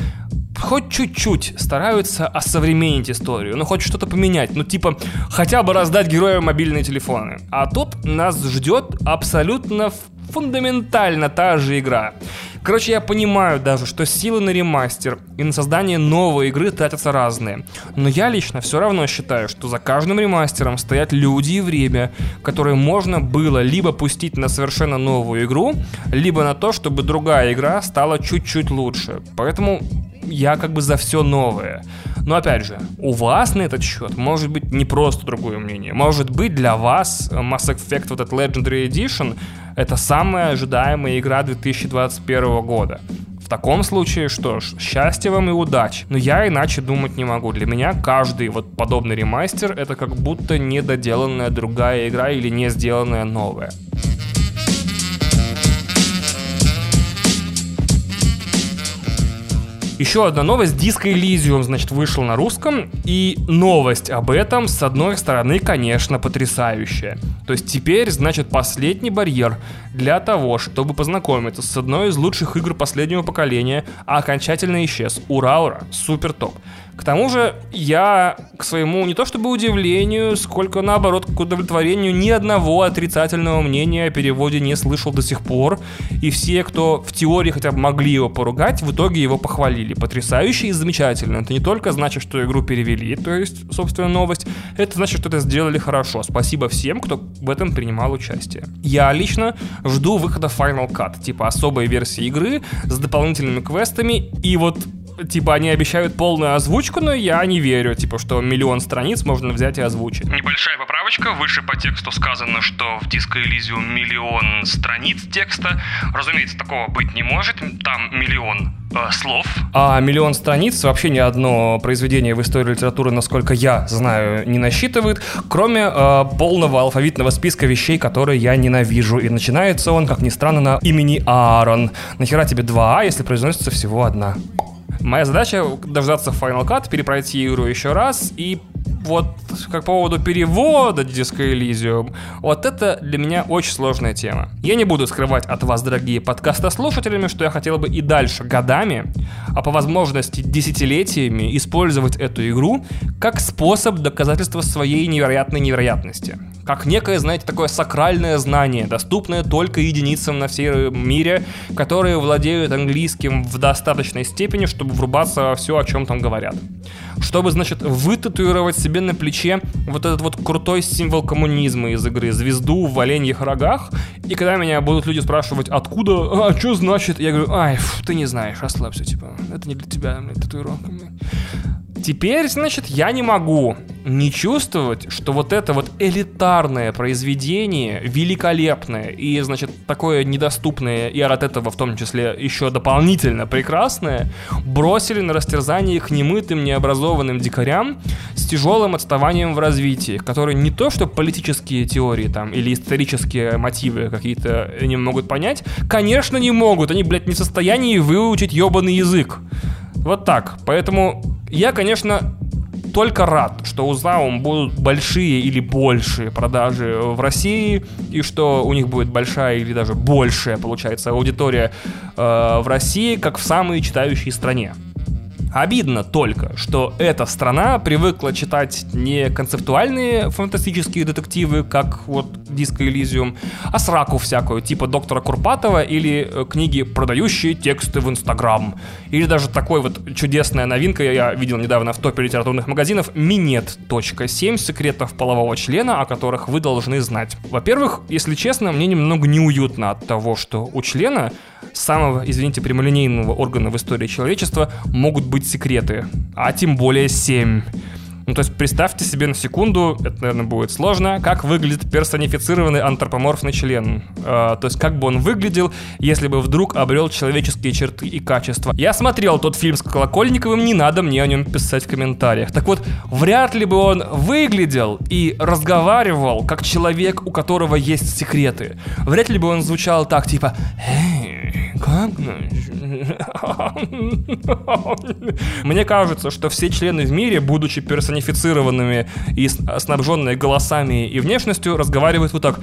хоть чуть-чуть стараются осовременить историю, ну хоть что-то поменять, ну типа хотя бы раздать героям мобильные телефоны. А тут нас ждет абсолютно фундаментально та же игра. Короче, я понимаю даже, что силы на ремастер и на создание новой игры тратятся разные. Но я лично все равно считаю, что за каждым ремастером стоят люди и время, которые можно было либо пустить на совершенно новую игру, либо на то, чтобы другая игра стала чуть-чуть лучше. Поэтому я как бы за все новое. Но опять же, у вас на этот счет может быть не просто другое мнение. Может быть для вас Mass Effect вот этот Legendary Edition это самая ожидаемая игра 2021 года. В таком случае, что ж, счастья вам и удачи. Но я иначе думать не могу. Для меня каждый вот подобный ремастер это как будто недоделанная другая игра или не сделанная новая. Еще одна новость. Диско Elysium, значит, вышел на русском. И новость об этом, с одной стороны, конечно, потрясающая. То есть теперь, значит, последний барьер для того, чтобы познакомиться с одной из лучших игр последнего поколения, окончательно исчез. Ура, ура, супер топ. К тому же я к своему не то чтобы удивлению, сколько наоборот к удовлетворению ни одного отрицательного мнения о переводе не слышал до сих пор. И все, кто в теории хотя бы могли его поругать, в итоге его похвалили. Потрясающе и замечательно. Это не только значит, что игру перевели, то есть, собственно, новость. Это значит, что это сделали хорошо. Спасибо всем, кто в этом принимал участие. Я лично жду выхода Final Cut, типа особой версии игры с дополнительными квестами. И вот типа, они обещают полную озвучку, но я не верю, типа, что миллион страниц можно взять и озвучить. Небольшая поправочка. Выше по тексту сказано, что в Disco Elysium миллион страниц текста. Разумеется, такого быть не может. Там миллион э, слов. А миллион страниц вообще ни одно произведение в истории литературы, насколько я знаю, не насчитывает, кроме э, полного алфавитного списка вещей, которые я ненавижу. И начинается он, как ни странно, на имени Аарон. Нахера тебе два А, если произносится всего одна? Моя задача дождаться Final Cut, перепройти игру еще раз и вот как по поводу перевода Disco Elysium, вот это для меня очень сложная тема. Я не буду скрывать от вас, дорогие подкастослушателями, что я хотел бы и дальше годами, а по возможности десятилетиями использовать эту игру как способ доказательства своей невероятной невероятности как некое, знаете, такое сакральное знание, доступное только единицам на всем мире, которые владеют английским в достаточной степени, чтобы врубаться во все, о чем там говорят. Чтобы, значит, вытатуировать себе на плече вот этот вот крутой символ коммунизма из игры, звезду в оленьих рогах, и когда меня будут люди спрашивать, откуда, а, что значит, я говорю, ай, фу, ты не знаешь, расслабься, типа, это не для тебя, блядь, татуировка, блядь. Теперь, значит, я не могу не чувствовать, что вот это вот элитарное произведение, великолепное и, значит, такое недоступное, и от этого в том числе еще дополнительно прекрасное, бросили на растерзание их немытым, необразованным дикарям с тяжелым отставанием в развитии, которые не то, что политические теории там или исторические мотивы какие-то не могут понять, конечно, не могут, они, блядь, не в состоянии выучить ебаный язык. Вот так. Поэтому я, конечно, только рад, что у Zaum будут большие или большие продажи в России, и что у них будет большая или даже большая, получается, аудитория э, в России, как в самой читающей стране. Обидно только, что эта страна привыкла читать не концептуальные фантастические детективы, как вот Диско Элизиум, а сраку всякую, типа доктора Курпатова или э, книги, продающие тексты в Инстаграм. Или даже такой вот чудесная новинка, я видел недавно в топе литературных магазинов, Минет.7 секретов полового члена, о которых вы должны знать. Во-первых, если честно, мне немного неуютно от того, что у члена самого, извините, прямолинейного органа в истории человечества могут быть секреты, а тем более семь. Ну, то есть представьте себе на секунду, это, наверное, будет сложно, как выглядит персонифицированный антропоморфный член. Э, то есть как бы он выглядел, если бы вдруг обрел человеческие черты и качества. Я смотрел тот фильм с Колокольниковым, не надо мне о нем писать в комментариях. Так вот, вряд ли бы он выглядел и разговаривал как человек, у которого есть секреты. Вряд ли бы он звучал так, типа «Эй, как Мне кажется, что все члены в мире, будучи персонифицированными и снабженные голосами и внешностью, разговаривают вот так.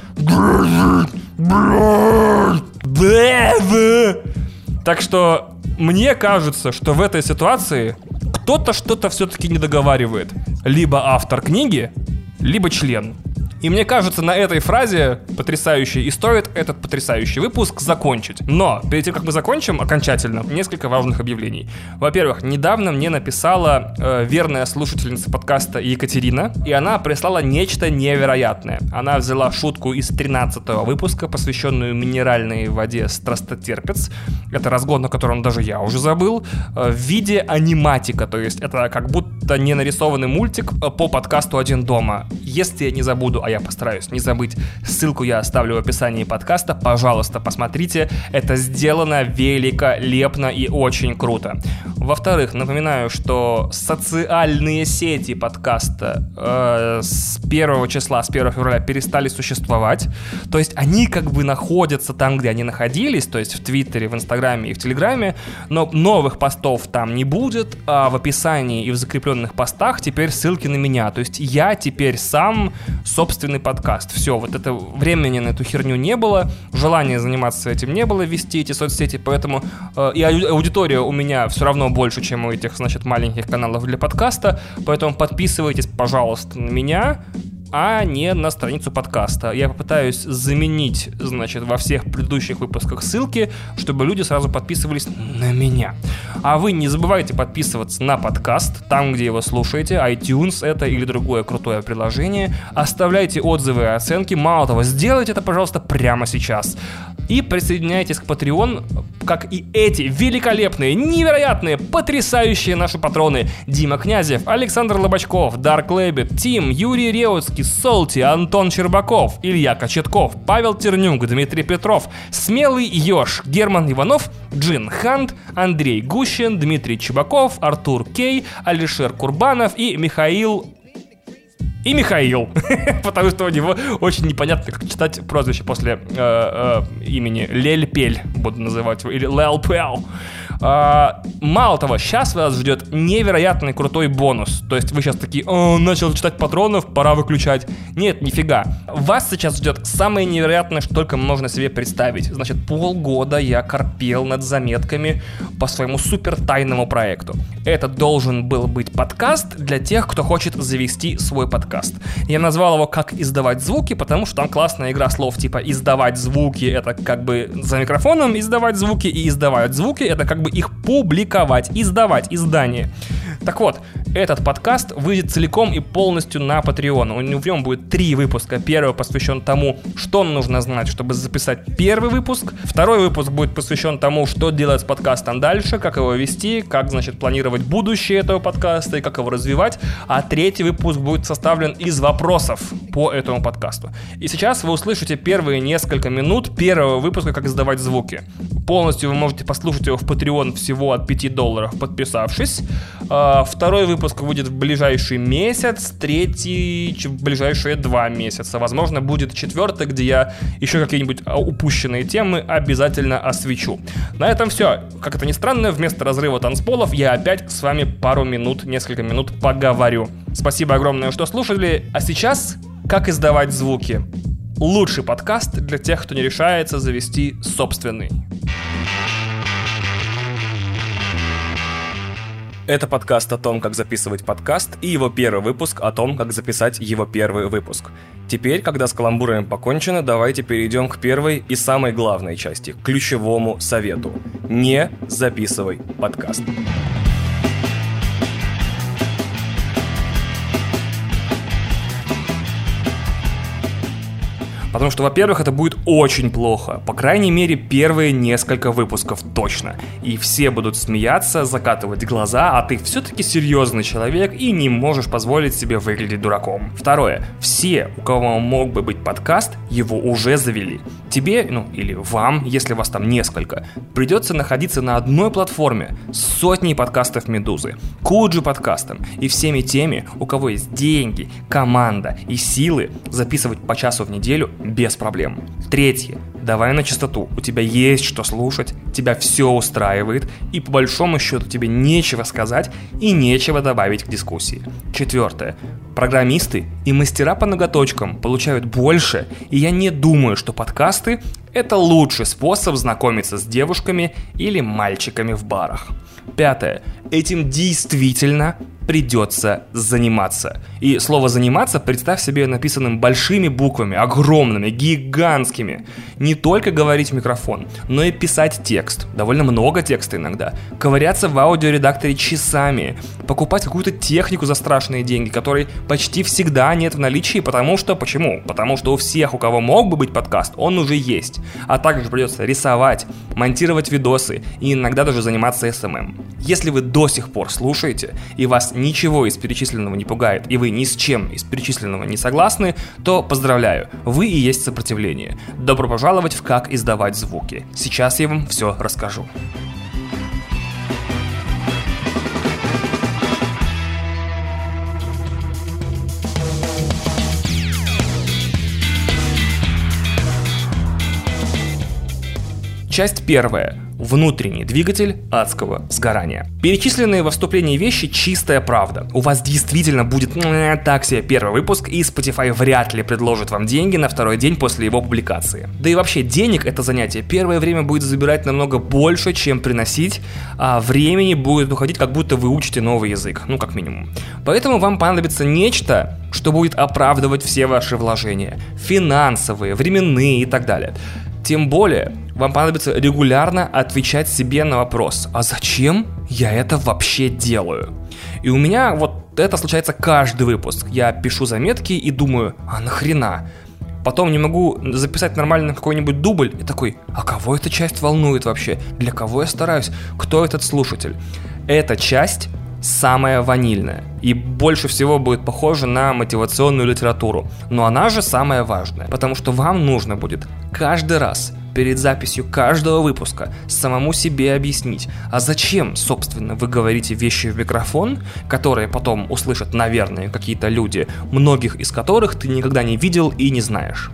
Так что мне кажется, что в этой ситуации кто-то что-то все-таки не договаривает. Либо автор книги, либо член. И мне кажется, на этой фразе потрясающей и стоит этот потрясающий выпуск закончить. Но перед тем, как мы закончим окончательно, несколько важных объявлений. Во-первых, недавно мне написала э, верная слушательница подкаста Екатерина, и она прислала нечто невероятное. Она взяла шутку из 13 выпуска, посвященную минеральной воде Страстотерпец. Это разгон, на котором даже я уже забыл. Э, в виде аниматика, то есть это как будто не нарисованный мультик э, по подкасту «Один дома». Если я не забуду а я постараюсь не забыть. Ссылку я оставлю в описании подкаста. Пожалуйста, посмотрите. Это сделано великолепно и очень круто. Во-вторых, напоминаю, что социальные сети подкаста э, с 1 числа, с 1 февраля перестали существовать. То есть они как бы находятся там, где они находились, то есть в Твиттере, в Инстаграме и в Телеграме, но новых постов там не будет, а в описании и в закрепленных постах теперь ссылки на меня. То есть я теперь сам, собственный подкаст. Все, вот это времени на эту херню не было, желания заниматься этим не было, вести эти соцсети, поэтому э, и аудитория у меня все равно больше, чем у этих, значит, маленьких каналов для подкаста, поэтому подписывайтесь, пожалуйста, на меня, а не на страницу подкаста. Я попытаюсь заменить, значит, во всех предыдущих выпусках ссылки, чтобы люди сразу подписывались на меня. А вы не забывайте подписываться на подкаст, там, где его слушаете, iTunes это или другое крутое приложение. Оставляйте отзывы и оценки. Мало того, сделайте это, пожалуйста, прямо сейчас. И присоединяйтесь к Patreon, как и эти великолепные, невероятные, потрясающие наши патроны. Дима Князев, Александр Лобачков, Дарк Лэббит, Тим, Юрий Реутский, Высоцкий, Солти, Антон Щербаков, Илья Кочетков, Павел Тернюк, Дмитрий Петров, Смелый Ёж, Герман Иванов, Джин Хант, Андрей Гущин, Дмитрий Чебаков, Артур Кей, Алишер Курбанов и Михаил и Михаил, потому что у него очень непонятно, как читать прозвище после э, э, имени Лель-Пель, буду называть его, или Лэл-Пэл. А, мало того, сейчас вас ждет невероятный крутой бонус. То есть вы сейчас такие, О, начал читать патронов, пора выключать. Нет, нифига. Вас сейчас ждет самое невероятное, что только можно себе представить. Значит, полгода я корпел над заметками по своему супер тайному проекту. Это должен был быть подкаст для тех, кто хочет завести свой подкаст. Я назвал его «Как издавать звуки», потому что там классная игра слов типа «издавать звуки» — это как бы за микрофоном издавать звуки, и «издавать звуки» — это как бы чтобы их публиковать, издавать издание. Так вот, этот подкаст выйдет целиком и полностью на Patreon. В нем будет три выпуска. Первый посвящен тому, что нужно знать, чтобы записать первый выпуск. Второй выпуск будет посвящен тому, что делать с подкастом дальше, как его вести, как, значит, планировать будущее этого подкаста и как его развивать. А третий выпуск будет составлен из вопросов по этому подкасту. И сейчас вы услышите первые несколько минут первого выпуска «Как издавать звуки». Полностью вы можете послушать его в Patreon всего от 5 долларов, подписавшись. Второй выпуск выйдет в ближайший месяц, третий в ближайшие два месяца. Возможно, будет четвертый, где я еще какие-нибудь а, упущенные темы обязательно освещу. На этом все. Как это ни странно, вместо разрыва танцполов я опять с вами пару минут, несколько минут поговорю. Спасибо огромное, что слушали. А сейчас, как издавать звуки? Лучший подкаст для тех, кто не решается завести собственный. Это подкаст о том, как записывать подкаст, и его первый выпуск о том, как записать его первый выпуск. Теперь, когда с каламбурами покончено, давайте перейдем к первой и самой главной части, ключевому совету. Не записывай подкаст. Потому что, во-первых, это будет очень плохо. По крайней мере, первые несколько выпусков точно. И все будут смеяться, закатывать глаза, а ты все-таки серьезный человек и не можешь позволить себе выглядеть дураком. Второе. Все, у кого мог бы быть подкаст, его уже завели. Тебе, ну или вам, если вас там несколько, придется находиться на одной платформе с сотней подкастов Медузы, Куджи подкастом и всеми теми, у кого есть деньги, команда и силы записывать по часу в неделю без проблем. Третье. Давай на чистоту. У тебя есть что слушать, тебя все устраивает, и по большому счету тебе нечего сказать и нечего добавить к дискуссии. Четвертое. Программисты и мастера по ноготочкам получают больше, и я не думаю, что подкасты – это лучший способ знакомиться с девушками или мальчиками в барах. Пятое. Этим действительно придется заниматься. И слово «заниматься» представь себе написанным большими буквами, огромными, гигантскими. Не только говорить в микрофон, но и писать текст. Довольно много текста иногда. Ковыряться в аудиоредакторе часами. Покупать какую-то технику за страшные деньги, которой почти всегда нет в наличии, потому что... Почему? Потому что у всех, у кого мог бы быть подкаст, он уже есть. А также придется рисовать, монтировать видосы и иногда даже заниматься SMM. Если вы до сих пор слушаете и вас ничего из перечисленного не пугает, и вы ни с чем из перечисленного не согласны, то поздравляю, вы и есть сопротивление. Добро пожаловать в «Как издавать звуки». Сейчас я вам все расскажу. Часть первая внутренний двигатель адского сгорания. Перечисленные во вступлении вещи чистая правда. У вас действительно будет так себе первый выпуск, и Spotify вряд ли предложит вам деньги на второй день после его публикации. Да и вообще денег это занятие первое время будет забирать намного больше, чем приносить, а времени будет уходить, как будто вы учите новый язык, ну как минимум. Поэтому вам понадобится нечто, что будет оправдывать все ваши вложения. Финансовые, временные и так далее. Тем более, вам понадобится регулярно отвечать себе на вопрос, а зачем я это вообще делаю? И у меня вот это случается каждый выпуск. Я пишу заметки и думаю, а нахрена? Потом не могу записать нормально какой-нибудь дубль и такой, а кого эта часть волнует вообще? Для кого я стараюсь? Кто этот слушатель? Эта часть самая ванильная и больше всего будет похожа на мотивационную литературу. Но она же самая важная, потому что вам нужно будет каждый раз перед записью каждого выпуска самому себе объяснить, а зачем, собственно, вы говорите вещи в микрофон, которые потом услышат, наверное, какие-то люди, многих из которых ты никогда не видел и не знаешь.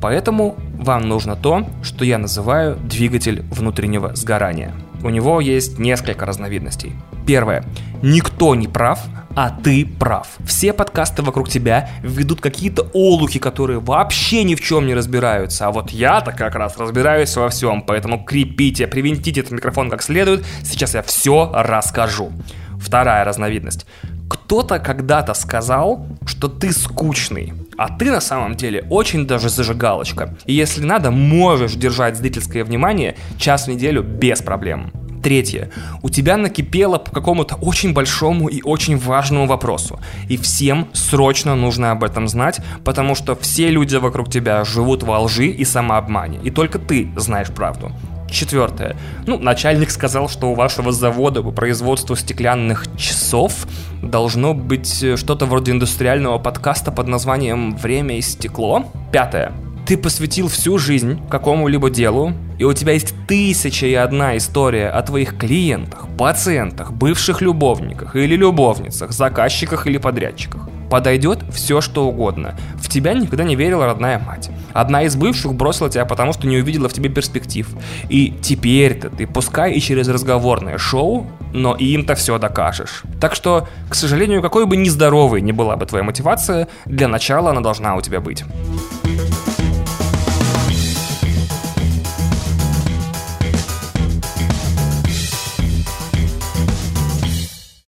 Поэтому вам нужно то, что я называю двигатель внутреннего сгорания. У него есть несколько разновидностей. Первое. Никто не прав, а ты прав. Все подкасты вокруг тебя ведут какие-то олухи, которые вообще ни в чем не разбираются. А вот я-то как раз разбираюсь во всем, поэтому крепите, привинтите этот микрофон как следует. Сейчас я все расскажу. Вторая разновидность. Кто-то когда-то сказал, что ты скучный, а ты на самом деле очень даже зажигалочка. И если надо, можешь держать зрительское внимание час в неделю без проблем. Третье. У тебя накипело по какому-то очень большому и очень важному вопросу. И всем срочно нужно об этом знать, потому что все люди вокруг тебя живут во лжи и самообмане. И только ты знаешь правду. Четвертое. Ну, начальник сказал, что у вашего завода по производству стеклянных часов должно быть э, что-то вроде индустриального подкаста под названием «Время и стекло». Пятое. Ты посвятил всю жизнь какому-либо делу, и у тебя есть тысяча и одна история о твоих клиентах, пациентах, бывших любовниках или любовницах, заказчиках или подрядчиках, подойдет все что угодно. В тебя никогда не верила родная мать. Одна из бывших бросила тебя потому, что не увидела в тебе перспектив. И теперь-то ты, пускай и через разговорное шоу, но им-то все докажешь. Так что, к сожалению, какой бы нездоровой ни была бы твоя мотивация, для начала она должна у тебя быть.